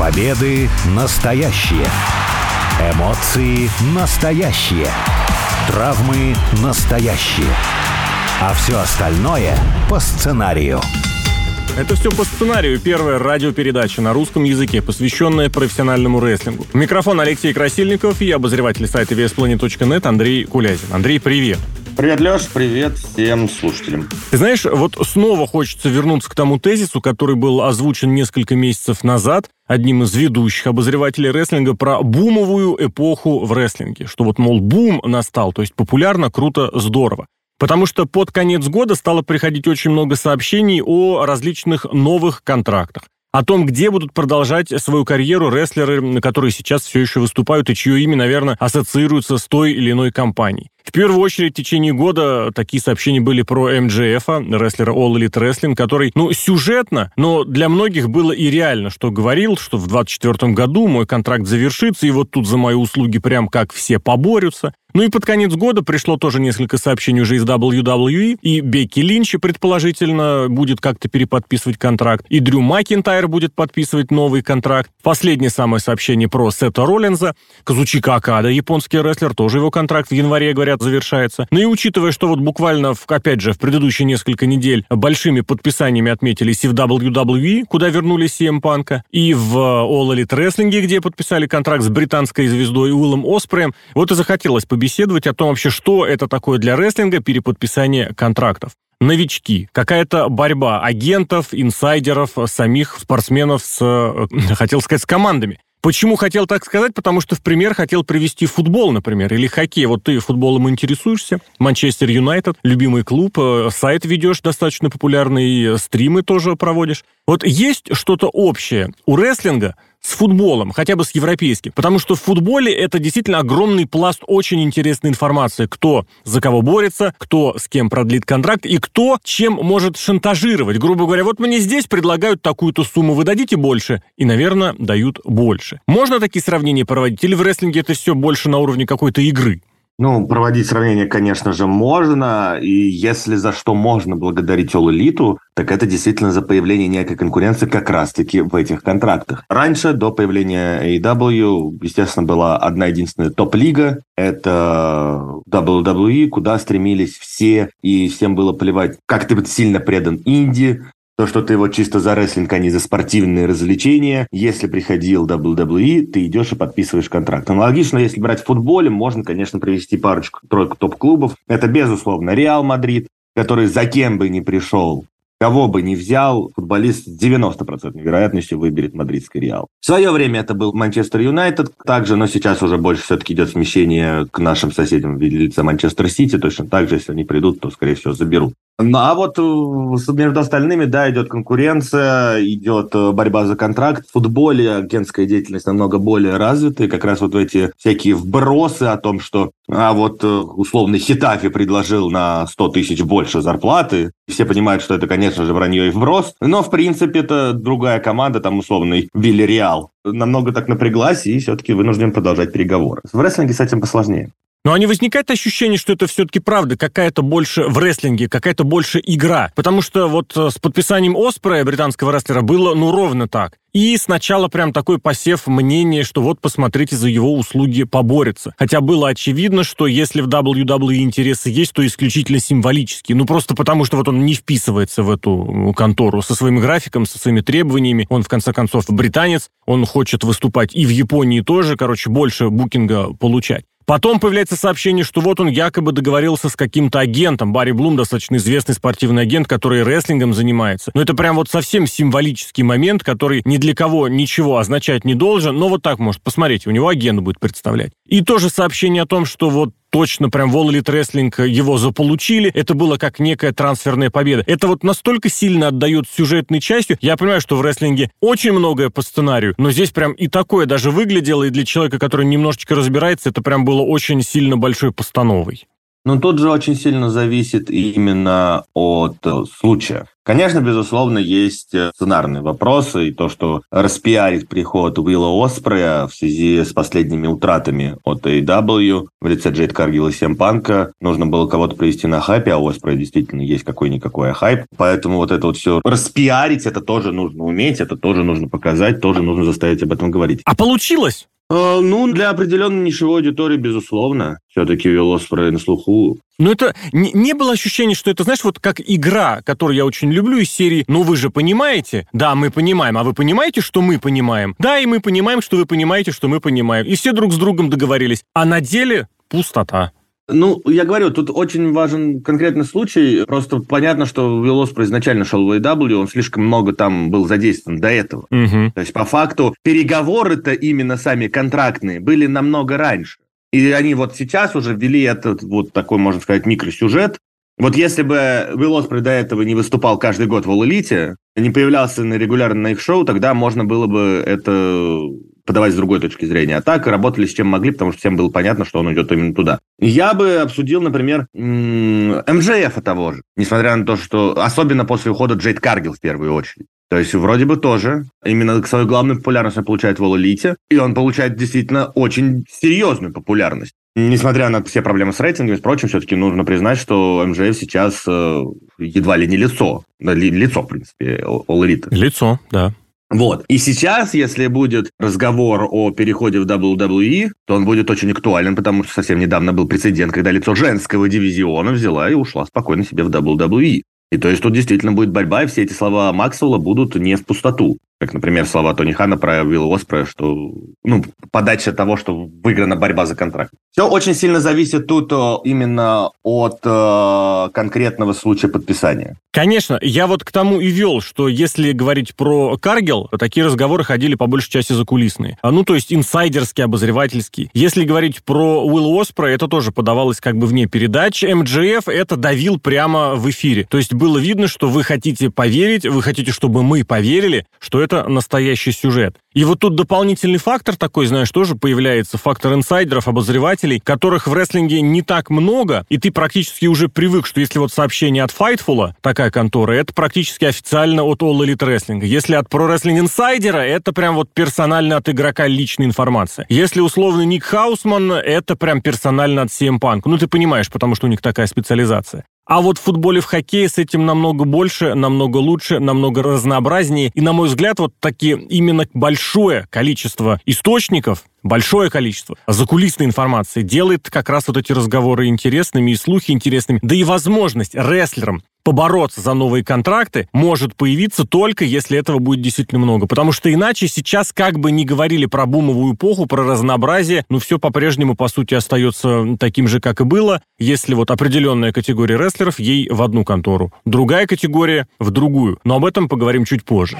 Победы настоящие. Эмоции настоящие. Травмы настоящие. А все остальное по сценарию. Это все по сценарию. Первая радиопередача на русском языке, посвященная профессиональному рестлингу. Микрофон Алексей Красильников и обозреватель сайта VSPlanet.net Андрей Кулязин. Андрей, привет. Привет, Леш, привет всем слушателям. Ты знаешь, вот снова хочется вернуться к тому тезису, который был озвучен несколько месяцев назад одним из ведущих обозревателей рестлинга про бумовую эпоху в рестлинге. Что вот, мол, бум настал, то есть популярно, круто, здорово. Потому что под конец года стало приходить очень много сообщений о различных новых контрактах о том, где будут продолжать свою карьеру рестлеры, которые сейчас все еще выступают и чье имя, наверное, ассоциируется с той или иной компанией. В первую очередь, в течение года такие сообщения были про МДФ, рестлера All Elite Wrestling, который, ну, сюжетно, но для многих было и реально, что говорил, что в 24 году мой контракт завершится, и вот тут за мои услуги прям как все поборются. Ну и под конец года пришло тоже несколько сообщений уже из WWE, и Бекки Линчи, предположительно, будет как-то переподписывать контракт, и Дрю Макинтайр будет подписывать новый контракт. Последнее самое сообщение про Сета Роллинза, Казучика Акада, японский рестлер, тоже его контракт в январе, говорят, говорят, завершается. Ну и учитывая, что вот буквально, в, опять же, в предыдущие несколько недель большими подписаниями отметились и в WWE, куда вернулись CM Панка, и в All Elite Wrestling, где подписали контракт с британской звездой Уиллом Оспреем, вот и захотелось побеседовать о том вообще, что это такое для рестлинга переподписание контрактов новички, какая-то борьба агентов, инсайдеров, самих спортсменов с, э, хотел сказать, с командами. Почему хотел так сказать? Потому что в пример хотел привести футбол, например, или хоккей. Вот ты футболом интересуешься, Манчестер Юнайтед, любимый клуб, э, сайт ведешь достаточно популярный, стримы тоже проводишь. Вот есть что-то общее у рестлинга – с футболом, хотя бы с европейским. Потому что в футболе это действительно огромный пласт очень интересной информации. Кто за кого борется, кто с кем продлит контракт и кто чем может шантажировать. Грубо говоря, вот мне здесь предлагают такую-то сумму, вы дадите больше? И, наверное, дают больше. Можно такие сравнения проводить? Или в рестлинге это все больше на уровне какой-то игры? Ну, проводить сравнение, конечно же, можно, и если за что можно благодарить Elite, так это действительно за появление некой конкуренции как раз-таки в этих контрактах. Раньше, до появления AEW, естественно, была одна единственная топ-лига, это WWE, куда стремились все, и всем было плевать, как ты сильно предан Инди, то, что ты вот чисто за рестлинг, а не за спортивные развлечения. Если приходил WWE, ты идешь и подписываешь контракт. Аналогично, если брать в футболе, можно, конечно, привести парочку-тройку топ-клубов. Это, безусловно, Реал Мадрид, который за кем бы ни пришел, Кого бы ни взял, футболист с 90% вероятностью выберет мадридский Реал. В свое время это был Манчестер Юнайтед также, но сейчас уже больше все-таки идет смещение к нашим соседям в виде лица Манчестер Сити. Точно так же, если они придут, то, скорее всего, заберут. Ну, а вот э, между остальными, да, идет конкуренция, идет э, борьба за контракт. В футболе агентская деятельность намного более развита, и как раз вот эти всякие вбросы о том, что а вот э, условный Хитафи предложил на 100 тысяч больше зарплаты. Все понимают, что это, конечно же, вранье и вброс. Но, в принципе, это другая команда, там условный Вильяреал. Намного так напряглась и все-таки вынужден продолжать переговоры. В рестлинге с этим посложнее. Но не возникает ощущение, что это все-таки правда, какая-то больше в рестлинге, какая-то больше игра. Потому что вот э, с подписанием Оспрея, британского рестлера, было ну ровно так. И сначала прям такой посев мнения, что вот посмотрите, за его услуги поборется. Хотя было очевидно, что если в WWE интересы есть, то исключительно символические. Ну просто потому, что вот он не вписывается в эту контору со своим графиком, со своими требованиями. Он, в конце концов, британец, он хочет выступать и в Японии тоже, короче, больше букинга получать. Потом появляется сообщение, что вот он якобы договорился с каким-то агентом. Барри Блум достаточно известный спортивный агент, который рестлингом занимается. Но это прям вот совсем символический момент, который ни для кого ничего означать не должен. Но вот так может. Посмотрите, у него агент будет представлять. И тоже сообщение о том, что вот точно прям в All Elite Wrestling его заполучили. Это было как некая трансферная победа. Это вот настолько сильно отдает сюжетной частью. Я понимаю, что в рестлинге очень многое по сценарию, но здесь прям и такое даже выглядело, и для человека, который немножечко разбирается, это прям было очень сильно большой постановой. Ну, тут же очень сильно зависит именно от э, случая. Конечно, безусловно, есть э, сценарные вопросы, и то, что распиарить приход Уилла Оспрея в связи с последними утратами от AEW в лице Джейд Каргила и Сем Панка, нужно было кого-то привести на хайпе, а у Оспрея действительно есть какой-никакой хайп, поэтому вот это вот все распиарить, это тоже нужно уметь, это тоже нужно показать, тоже нужно заставить об этом говорить. А получилось? Э, ну, для определенной нишевой аудитории, безусловно. Все-таки Уилл Оспрей на слуху. Но это не, не было ощущения, что это, знаешь, вот как игра, которую я очень люблю из серии «Ну вы же понимаете?» Да, мы понимаем. А вы понимаете, что мы понимаем? Да, и мы понимаем, что вы понимаете, что мы понимаем. И все друг с другом договорились. А на деле пустота. Ну, я говорю, тут очень важен конкретный случай. Просто понятно, что Уилл Оспрей изначально шел в AEW, он слишком много там был задействован до этого. Угу. То есть, по факту, переговоры-то именно сами контрактные были намного раньше. И они вот сейчас уже ввели этот вот такой, можно сказать, микросюжет. Вот если бы Уилл Оспрей до этого не выступал каждый год в All Elite, не появлялся на регулярно на их шоу, тогда можно было бы это подавать с другой точки зрения. А так работали с чем могли, потому что всем было понятно, что он идет именно туда. Я бы обсудил, например, МЖФ того же. Несмотря на то, что особенно после ухода Джейд Каргил в первую очередь. То есть вроде бы тоже именно свою главную популярность он получает в All и он получает действительно очень серьезную популярность. Несмотря на все проблемы с рейтингами и прочим, все-таки нужно признать, что МЖФ сейчас э, едва ли не лицо. Лицо, в принципе, All. Лицо, да. Вот. И сейчас, если будет разговор о переходе в WWE, то он будет очень актуален, потому что совсем недавно был прецедент, когда лицо женского дивизиона взяла и ушла спокойно себе в WWE. И то есть тут действительно будет борьба, и все эти слова Максвелла будут не в пустоту. Как, например, слова Тони Хана про Уилла Оспрея, что, ну, подача того, что выиграна борьба за контракт. Все очень сильно зависит тут э, именно от э, конкретного случая подписания. Конечно, я вот к тому и вел, что если говорить про Каргел, то такие разговоры ходили по большей части закулисные. А, ну, то есть инсайдерские, обозревательские. Если говорить про Уилл Оспра, это тоже подавалось как бы вне передач. МДФ это давил прямо в эфире. То есть было видно, что вы хотите поверить, вы хотите, чтобы мы поверили, что это настоящий сюжет. И вот тут дополнительный фактор такой, знаешь, тоже появляется, фактор инсайдеров, обозревателей, которых в рестлинге не так много, и ты практически уже привык, что если вот сообщение от Fightful, такая контора, это практически официально от All Elite Wrestling. Если от Pro Wrestling Insider, это прям вот персонально от игрока личная информация. Если условно Ник Хаусман, это прям персонально от CM Punk. Ну, ты понимаешь, потому что у них такая специализация. А вот в футболе, в хоккее с этим намного больше, намного лучше, намного разнообразнее. И, на мой взгляд, вот такие именно большое количество источников, большое количество закулисной информации делает как раз вот эти разговоры интересными и слухи интересными. Да и возможность рестлерам побороться за новые контракты может появиться только если этого будет действительно много. Потому что иначе сейчас, как бы ни говорили про бумовую эпоху, про разнообразие, но все по-прежнему, по сути, остается таким же, как и было, если вот определенная категория рестлеров ей в одну контору, другая категория в другую. Но об этом поговорим чуть позже.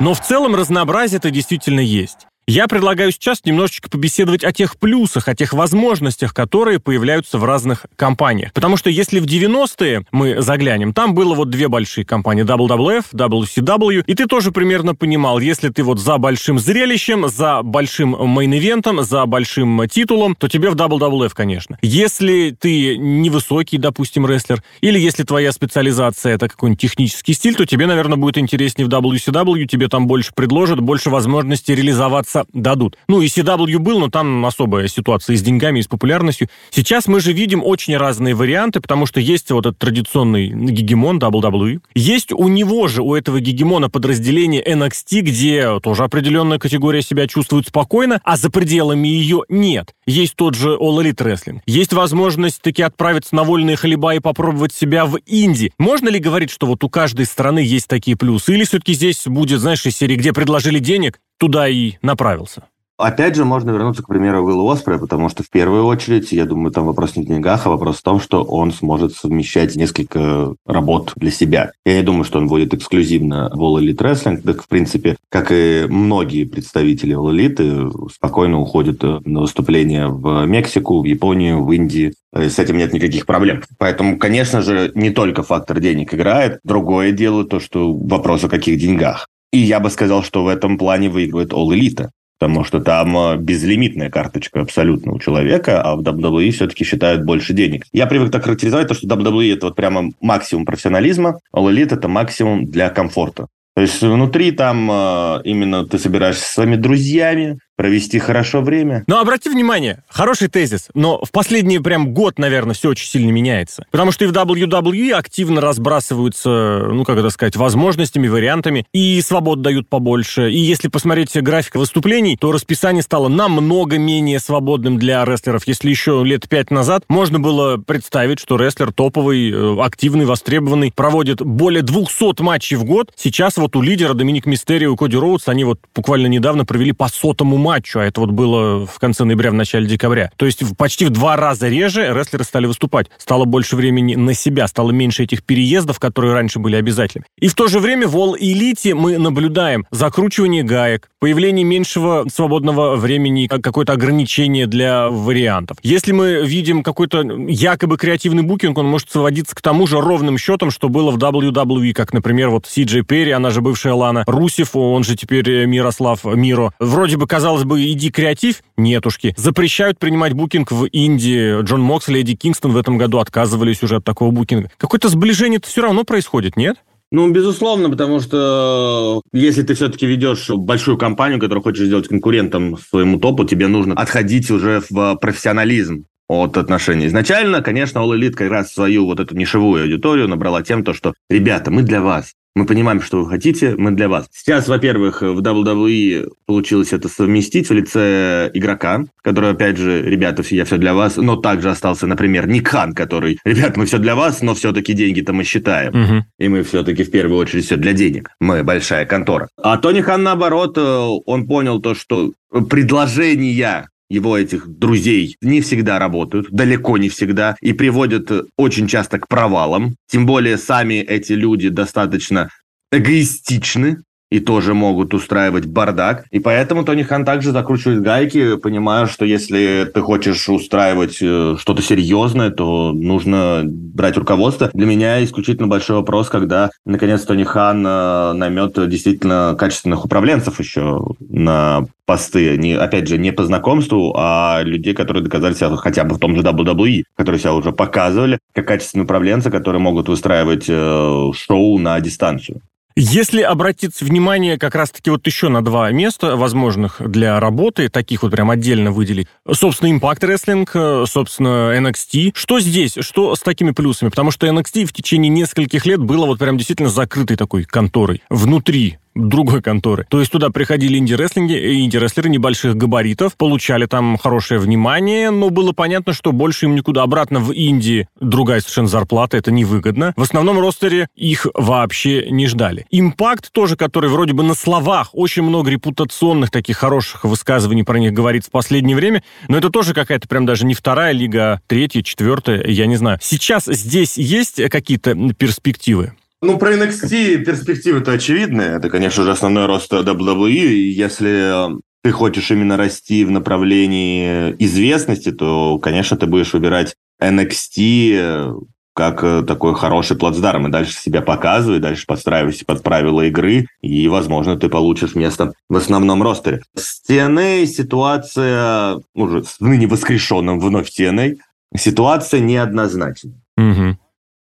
Но в целом разнообразие это действительно есть. Я предлагаю сейчас немножечко побеседовать о тех плюсах, о тех возможностях, которые появляются в разных компаниях. Потому что если в 90-е мы заглянем, там было вот две большие компании WWF, WCW, и ты тоже примерно понимал, если ты вот за большим зрелищем, за большим мейн-ивентом, за большим титулом, то тебе в WWF, конечно. Если ты невысокий, допустим, рестлер, или если твоя специализация это какой-нибудь технический стиль, то тебе, наверное, будет интереснее в WCW, тебе там больше предложат, больше возможностей реализоваться отца дадут. Ну, и CW был, но там особая ситуация с деньгами и с популярностью. Сейчас мы же видим очень разные варианты, потому что есть вот этот традиционный гегемон WWE. Есть у него же, у этого гегемона подразделение NXT, где тоже определенная категория себя чувствует спокойно, а за пределами ее нет. Есть тот же All Elite Wrestling. Есть возможность таки отправиться на вольные хлеба и попробовать себя в Инди. Можно ли говорить, что вот у каждой страны есть такие плюсы? Или все-таки здесь будет, знаешь, из серии, где предложили денег, туда и направился. Опять же, можно вернуться, к примеру, Уилла Оспрея, потому что в первую очередь, я думаю, там вопрос не в деньгах, а вопрос в том, что он сможет совмещать несколько работ для себя. Я не думаю, что он будет эксклюзивно в All Elite Wrestling. Так, в принципе, как и многие представители All Elite, спокойно уходят на выступления в Мексику, в Японию, в Индии. С этим нет никаких проблем. Поэтому, конечно же, не только фактор денег играет. Другое дело то, что вопрос о каких деньгах. И я бы сказал, что в этом плане выигрывает All Elite. потому что там э, безлимитная карточка абсолютно у человека, а в WWE все-таки считают больше денег. Я привык так характеризовать то, что WWE это вот прямо максимум профессионализма, All Elite это максимум для комфорта. То есть внутри там э, именно ты собираешься со своими друзьями, провести хорошо время. Но обрати внимание, хороший тезис, но в последний прям год, наверное, все очень сильно меняется. Потому что и в WWE активно разбрасываются, ну, как это сказать, возможностями, вариантами, и свобод дают побольше. И если посмотреть график выступлений, то расписание стало намного менее свободным для рестлеров. Если еще лет пять назад можно было представить, что рестлер топовый, э, активный, востребованный, проводит более 200 матчей в год, сейчас вот у лидера Доминик Мистерио и Коди Роудс, они вот буквально недавно провели по сотому матчу матчу, а это вот было в конце ноября, в начале декабря. То есть почти в два раза реже рестлеры стали выступать. Стало больше времени на себя, стало меньше этих переездов, которые раньше были обязательными. И в то же время в All Elite мы наблюдаем закручивание гаек, появление меньшего свободного времени, какое-то ограничение для вариантов. Если мы видим какой-то якобы креативный букинг, он может сводиться к тому же ровным счетом, что было в WWE, как, например, вот Си Джей Перри, она же бывшая Лана, Русев, он же теперь Мирослав Миро. Вроде бы казалось казалось бы, иди креатив, нетушки. Запрещают принимать букинг в Индии. Джон Моксли, Эдди Кингстон в этом году отказывались уже от такого букинга. Какое-то сближение все равно происходит, нет? Ну, безусловно, потому что если ты все-таки ведешь большую компанию, которую хочешь сделать конкурентом своему топу, тебе нужно отходить уже в профессионализм от отношений. Изначально, конечно, All Elite как раз свою вот эту нишевую аудиторию набрала тем, то, что, ребята, мы для вас. Мы понимаем, что вы хотите, мы для вас. Сейчас, во-первых, в WWE получилось это совместить в лице игрока, который, опять же, ребята, я все для вас, но также остался, например, Никан, который, ребята, мы все для вас, но все-таки деньги-то мы считаем. Угу. И мы все-таки в первую очередь все для денег. Мы большая контора. А Тони Хан, наоборот, э, он понял то, что предложения его этих друзей не всегда работают, далеко не всегда, и приводят очень часто к провалам. Тем более сами эти люди достаточно эгоистичны, и тоже могут устраивать бардак. И поэтому Тони Хан также закручивает гайки, понимая, что если ты хочешь устраивать э, что-то серьезное, то нужно брать руководство. Для меня исключительно большой вопрос, когда, наконец, Тони Хан э, наймет действительно качественных управленцев еще на посты, не, опять же, не по знакомству, а людей, которые доказали себя хотя бы в том же WWE, которые себя уже показывали, как качественные управленцы, которые могут устраивать э, шоу на дистанцию. Если обратить внимание как раз-таки вот еще на два места возможных для работы, таких вот прям отдельно выделить, собственно, Impact Wrestling, собственно, NXT, что здесь, что с такими плюсами? Потому что NXT в течение нескольких лет было вот прям действительно закрытой такой конторой внутри другой конторы. То есть туда приходили инди-рестлинги, инди-рестлеры небольших габаритов, получали там хорошее внимание, но было понятно, что больше им никуда. Обратно в Индии другая совершенно зарплата, это невыгодно. В основном ростере их вообще не ждали. Импакт тоже, который вроде бы на словах очень много репутационных таких хороших высказываний про них говорит в последнее время, но это тоже какая-то прям даже не вторая лига, третья, четвертая, я не знаю. Сейчас здесь есть какие-то перспективы? Ну, про NXT перспективы-то очевидны. Это, конечно же, основной рост WWE. Если э, ты хочешь именно расти в направлении известности, то, конечно, ты будешь выбирать NXT э, как э, такой хороший плацдарм, и дальше себя показывай, дальше подстраивайся под правила игры, и, возможно, ты получишь место в основном ростере. С TNA ситуация, уже с ныне воскрешенным вновь TNA, ситуация неоднозначна. Угу.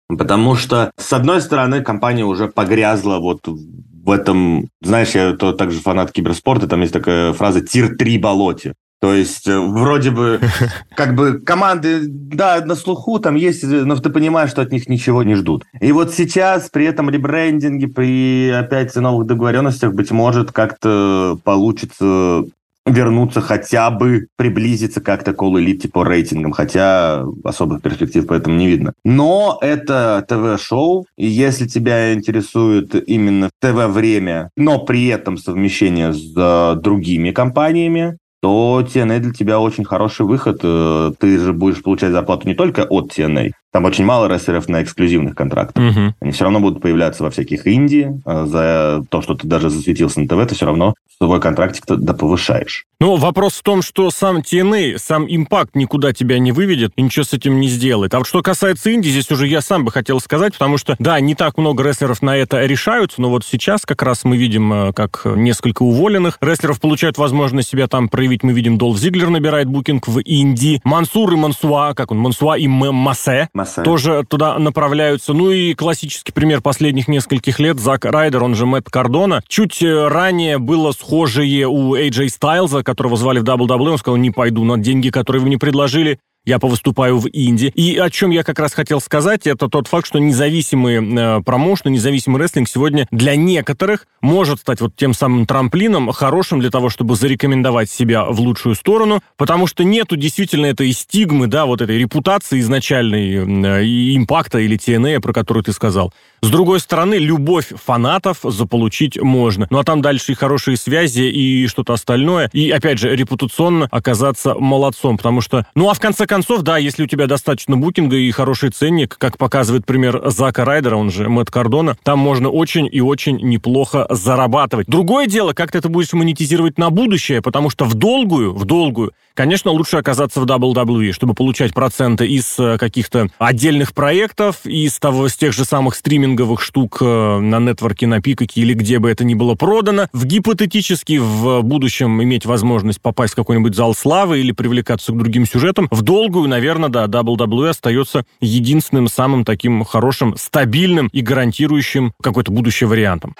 Потому что, с одной стороны, компания уже погрязла вот в этом, знаешь, я то, также фанат киберспорта, там есть такая фраза «тир-3 болоте». То есть, э, вроде бы, как бы команды, да, на слуху там есть, но ты понимаешь, что от них ничего не ждут. И вот сейчас, при этом ребрендинге, при опять новых договоренностях, быть может, как-то получится вернуться хотя бы, приблизиться как-то к All Elite по рейтингам, хотя особых перспектив поэтому не видно. Но это ТВ-шоу, и если тебя интересует именно ТВ-время, но при этом совмещение с э, другими компаниями, то TNA для тебя очень хороший выход. Э, ты же будешь получать зарплату не только от TNA. Там очень мало рестлеров на эксклюзивных контрактах. Угу. Они все равно будут появляться во всяких Индии. Э, за то, что ты даже засветился на ТВ, ты все равно свой контрактик да повышаешь. Ну, вопрос в том, что сам TNA, сам импакт никуда тебя не выведет и ничего с этим не сделает. А вот что касается Индии, здесь уже я сам бы хотел сказать, потому что, да, не так много рестлеров на это решаются, но вот сейчас как раз мы видим, э, как несколько уволенных рестлеров получают возможность себя там проявить. Мы видим, Долф Зиглер набирает букинг в Индии. Мансур и Мансуа, как он, Мансуа и Массе, Массе тоже туда направляются. Ну и классический пример последних нескольких лет, Зак Райдер, он же Мэтт Кардона. Чуть э, ранее было схожее у AJ Стайлза, которого звали в WWE, он сказал, не пойду на деньги, которые вы мне предложили я повыступаю в Индии. И о чем я как раз хотел сказать, это тот факт, что независимый э, промоушен, независимый рестлинг сегодня для некоторых может стать вот тем самым трамплином, хорошим для того, чтобы зарекомендовать себя в лучшую сторону, потому что нету действительно этой стигмы, да, вот этой репутации изначальной э, импакта или TNA, про которую ты сказал. С другой стороны, любовь фанатов заполучить можно. Ну а там дальше и хорошие связи, и что-то остальное. И, опять же, репутационно оказаться молодцом, потому что... Ну а в конце концов, да, если у тебя достаточно букинга и хороший ценник, как показывает пример Зака Райдера, он же Мэтт Кардона, там можно очень и очень неплохо зарабатывать. Другое дело, как ты это будешь монетизировать на будущее, потому что в долгую, в долгую, конечно, лучше оказаться в WWE, чтобы получать проценты из э, каких-то отдельных проектов, из того, из тех же самых стриминговых стриминговых штук э, на нетворке, на Пикаке или где бы это ни было продано, в гипотетически в будущем иметь возможность попасть в какой-нибудь зал славы или привлекаться к другим сюжетам, в долгую, наверное, да, WWE остается единственным самым таким хорошим, стабильным и гарантирующим какое-то будущее вариантом.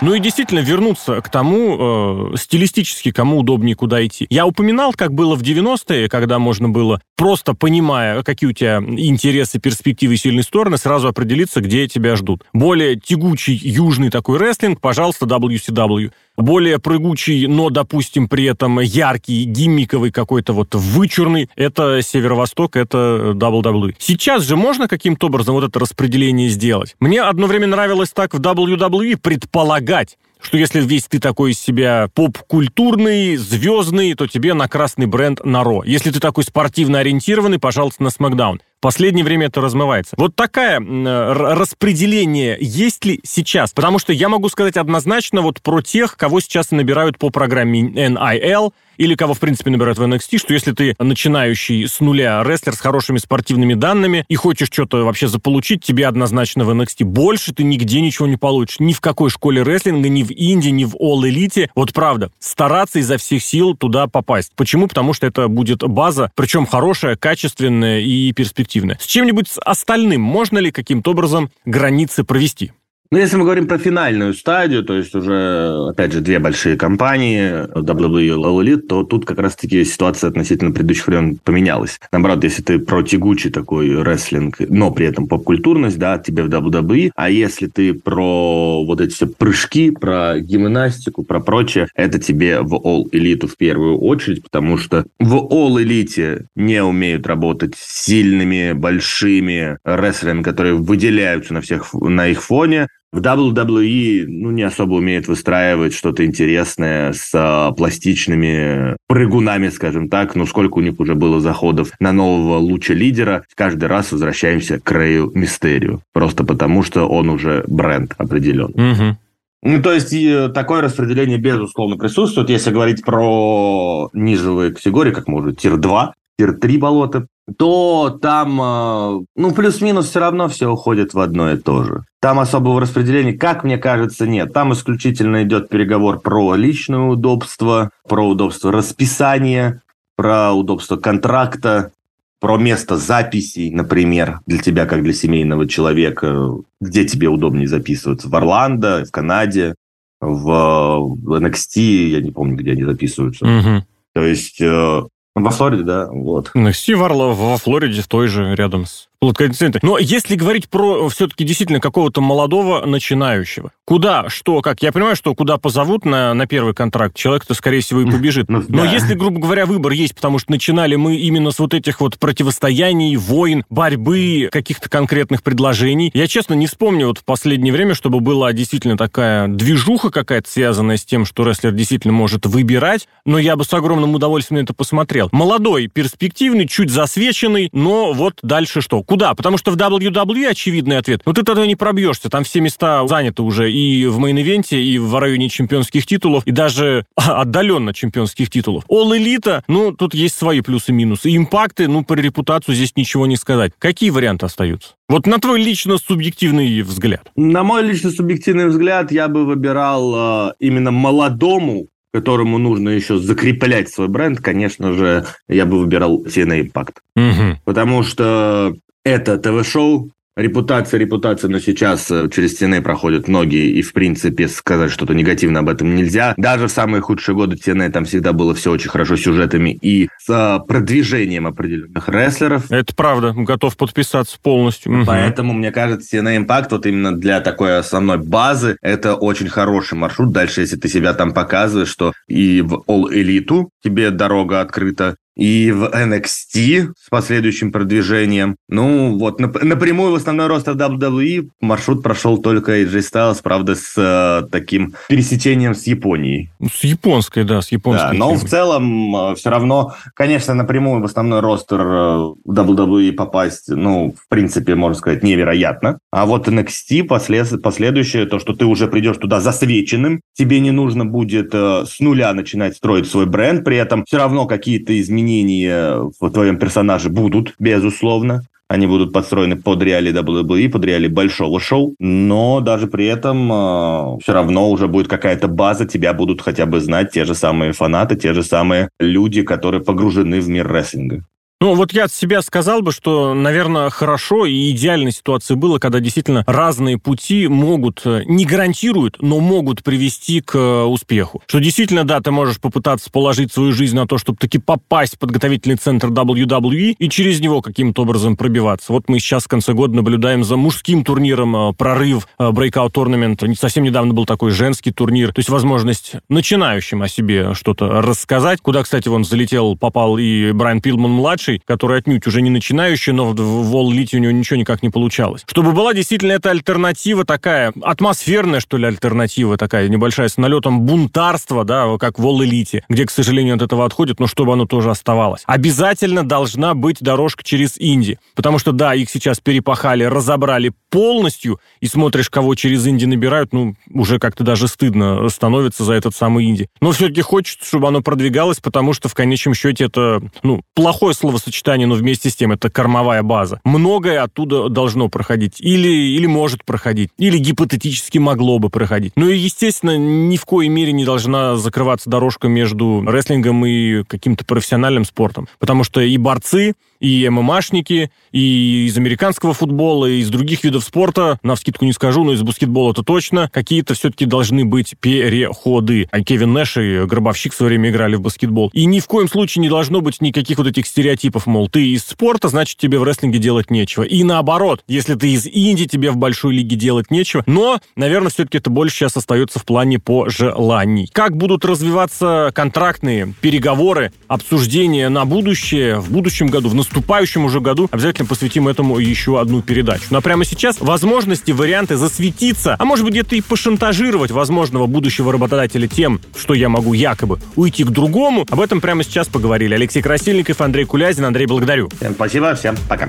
Ну и действительно вернуться к тому, э, стилистически, кому удобнее куда идти. Я упоминал, как было в 90-е, когда можно было, просто понимая, какие у тебя интересы, перспективы сильные стороны, сразу определиться, где тебя ждут. Более тягучий южный такой рестлинг, пожалуйста, WCW более прыгучий, но, допустим, при этом яркий, гиммиковый какой-то вот вычурный, это Северо-Восток, это WWE. Сейчас же можно каким-то образом вот это распределение сделать? Мне одно время нравилось так в WWE предполагать, что если весь ты такой из себя поп-культурный, звездный, то тебе на красный бренд на Ро. Если ты такой спортивно ориентированный, пожалуйста, на Смакдаун. В последнее время это размывается. Вот такое э, распределение есть ли сейчас? Потому что я могу сказать однозначно вот про тех, кого сейчас набирают по программе NIL, или кого, в принципе, набирают в NXT, что если ты начинающий с нуля рестлер с хорошими спортивными данными и хочешь что-то вообще заполучить, тебе однозначно в NXT. Больше ты нигде ничего не получишь. Ни в какой школе рестлинга, ни в Индии, ни в All Elite. Вот правда, стараться изо всех сил туда попасть. Почему? Потому что это будет база, причем хорошая, качественная и перспективная. С чем-нибудь остальным можно ли каким-то образом границы провести? Ну, если мы говорим про финальную стадию, то есть уже, опять же, две большие компании, WWE и All Elite, то тут как раз-таки ситуация относительно предыдущих времен поменялась. Наоборот, если ты про тягучий такой рестлинг, но при этом поп-культурность, да, тебе в WWE, а если ты про вот эти все прыжки, про гимнастику, про прочее, это тебе в All Elite в первую очередь, потому что в All Elite не умеют работать сильными, большими рестлерами, которые выделяются на всех на их фоне, в WWE ну, не особо умеют выстраивать что-то интересное с а, пластичными прыгунами, скажем так. Ну, сколько у них уже было заходов на нового lucha лидера. Каждый раз возвращаемся к Рэю Мистерию. Просто потому, что он уже бренд определен. Угу. Ну, то есть такое распределение, безусловно, присутствует. Если говорить про низовые категории, как может tier-2, tier-3 болота, то там, э, ну, плюс-минус все равно все уходит в одно и то же. Там особого распределения, как мне кажется, нет. Там исключительно идет переговор про личное удобство, про удобство расписания, про удобство контракта, про место записей, например, для тебя, как для семейного человека, где тебе удобнее записываться. В Орландо, в Канаде, в, в NXT, я не помню, где они записываются. Угу. То есть э, во Флориде, да, вот. NXT Варла во Флориде, в той же, рядом с Плотконцентре. Но если говорить про все-таки действительно какого-то молодого начинающего, куда, что, как, я понимаю, что куда позовут на, на первый контракт, человек-то, скорее всего, и побежит. Ну, Но да. если, грубо говоря, выбор есть, потому что начинали мы именно с вот этих вот противостояний, войн, борьбы, каких-то конкретных предложений, я, честно, не вспомню вот в последнее время, чтобы была действительно такая движуха какая-то, связанная с тем, что рестлер действительно может выбирать, но я бы с огромным удовольствием на это посмотрел. Молодой, перспективный, чуть засвеченный, но вот дальше что? Куда? Потому что в WWE очевидный ответ. Но ты тогда не пробьешься. Там все места заняты уже и в main event е, и в районе чемпионских титулов, и даже отдаленно чемпионских титулов. All Elite, ну, тут есть свои плюсы-минусы. Impact ы, ну, про репутацию здесь ничего не сказать. Какие варианты остаются? Вот на твой лично субъективный взгляд. На мой лично субъективный взгляд я бы выбирал э, именно молодому которому нужно еще закреплять свой бренд, конечно же, я бы выбирал TNA Impact. Угу. Потому что это ТВ-шоу, Репутация, репутация, но сейчас э, через стены проходят многие, и, в принципе, сказать что-то негативно об этом нельзя. Даже в самые худшие годы TNA там всегда было все очень хорошо с сюжетами и с э, продвижением определенных рестлеров. Это правда, готов подписаться полностью. Поэтому, мне кажется, TNA Impact вот именно для такой основной базы это очень хороший маршрут. Дальше, если ты себя там показываешь, что и в All Elite тебе дорога открыта, и в NXT с последующим продвижением. Ну, вот нап- напрямую в основной ростер WWE маршрут прошел только AJ Styles, правда, с э, таким пересечением с Японией. С японской, да, с японской. Да, но в целом э, все равно, конечно, напрямую в основной ростер э, WWE попасть, ну, в принципе, можно сказать, невероятно. А вот NXT, послед- последующее, то, что ты уже придешь туда засвеченным, тебе не нужно будет э, с нуля начинать строить свой бренд, при этом все равно какие-то изменения изменения в твоем персонаже будут, безусловно. Они будут подстроены под реалии WWE, под реалии большого шоу, но даже при этом э, все равно уже будет какая-то база, тебя будут хотя бы знать те же самые фанаты, те же самые люди, которые погружены в мир рестлинга. Ну, вот я от себя сказал бы, что, наверное, хорошо и идеальной ситуацией было, когда действительно разные пути могут, э, не гарантируют, но могут привести к э, успеху. Что действительно, да, ты можешь попытаться положить свою жизнь на то, чтобы таки попасть в подготовительный центр WWE и через него каким-то образом пробиваться. Вот мы сейчас в конце года наблюдаем за мужским турниром э, прорыв Breakout Tournament. Совсем недавно был такой женский турнир. То есть возможность начинающим о себе что-то рассказать. Куда, кстати, вон залетел, попал и Брайан Пилман-младший, старший, который отнюдь уже не начинающий, но в Волл-Лите у него ничего никак не получалось. Чтобы была действительно эта альтернатива такая, атмосферная, что ли, альтернатива такая, небольшая, с налетом бунтарства, да, как в Волл-Элите, где, к сожалению, от этого отходит, но чтобы оно тоже оставалось. Обязательно должна быть дорожка через Инди, потому что, да, их сейчас перепахали, разобрали полностью, и смотришь, кого через Инди набирают, ну, уже как-то даже стыдно становится за этот самый Инди. Но все-таки хочется, чтобы оно продвигалось, потому что в конечном счете это, ну, плохое слово словосочетание, но вместе с тем это кормовая база. Многое оттуда должно проходить. Или, или может проходить. Или гипотетически могло бы проходить. Ну и, естественно, ни в коей мере не должна закрываться дорожка между рестлингом и каким-то профессиональным спортом. Потому что и борцы, и ММАшники, и из американского футбола, и из других видов спорта, на вскидку не скажу, но из баскетбола это точно, какие-то все-таки должны быть переходы. А Кевин Нэш и Гробовщик в свое время играли в баскетбол. И ни в коем случае не должно быть никаких вот этих стереотипов, мол, ты из спорта, значит, тебе в рестлинге делать нечего. И наоборот, если ты из Индии, тебе в большой лиге делать нечего. Но, наверное, все-таки это больше сейчас остается в плане пожеланий. Как будут развиваться контрактные переговоры, обсуждения на будущее в будущем году, в наступающем уже году обязательно посвятим этому еще одну передачу. Но прямо сейчас возможности, варианты засветиться, а может быть где-то и пошантажировать возможного будущего работодателя тем, что я могу якобы уйти к другому, об этом прямо сейчас поговорили. Алексей Красильников, Андрей Кулязин. Андрей, благодарю. Всем спасибо, всем пока.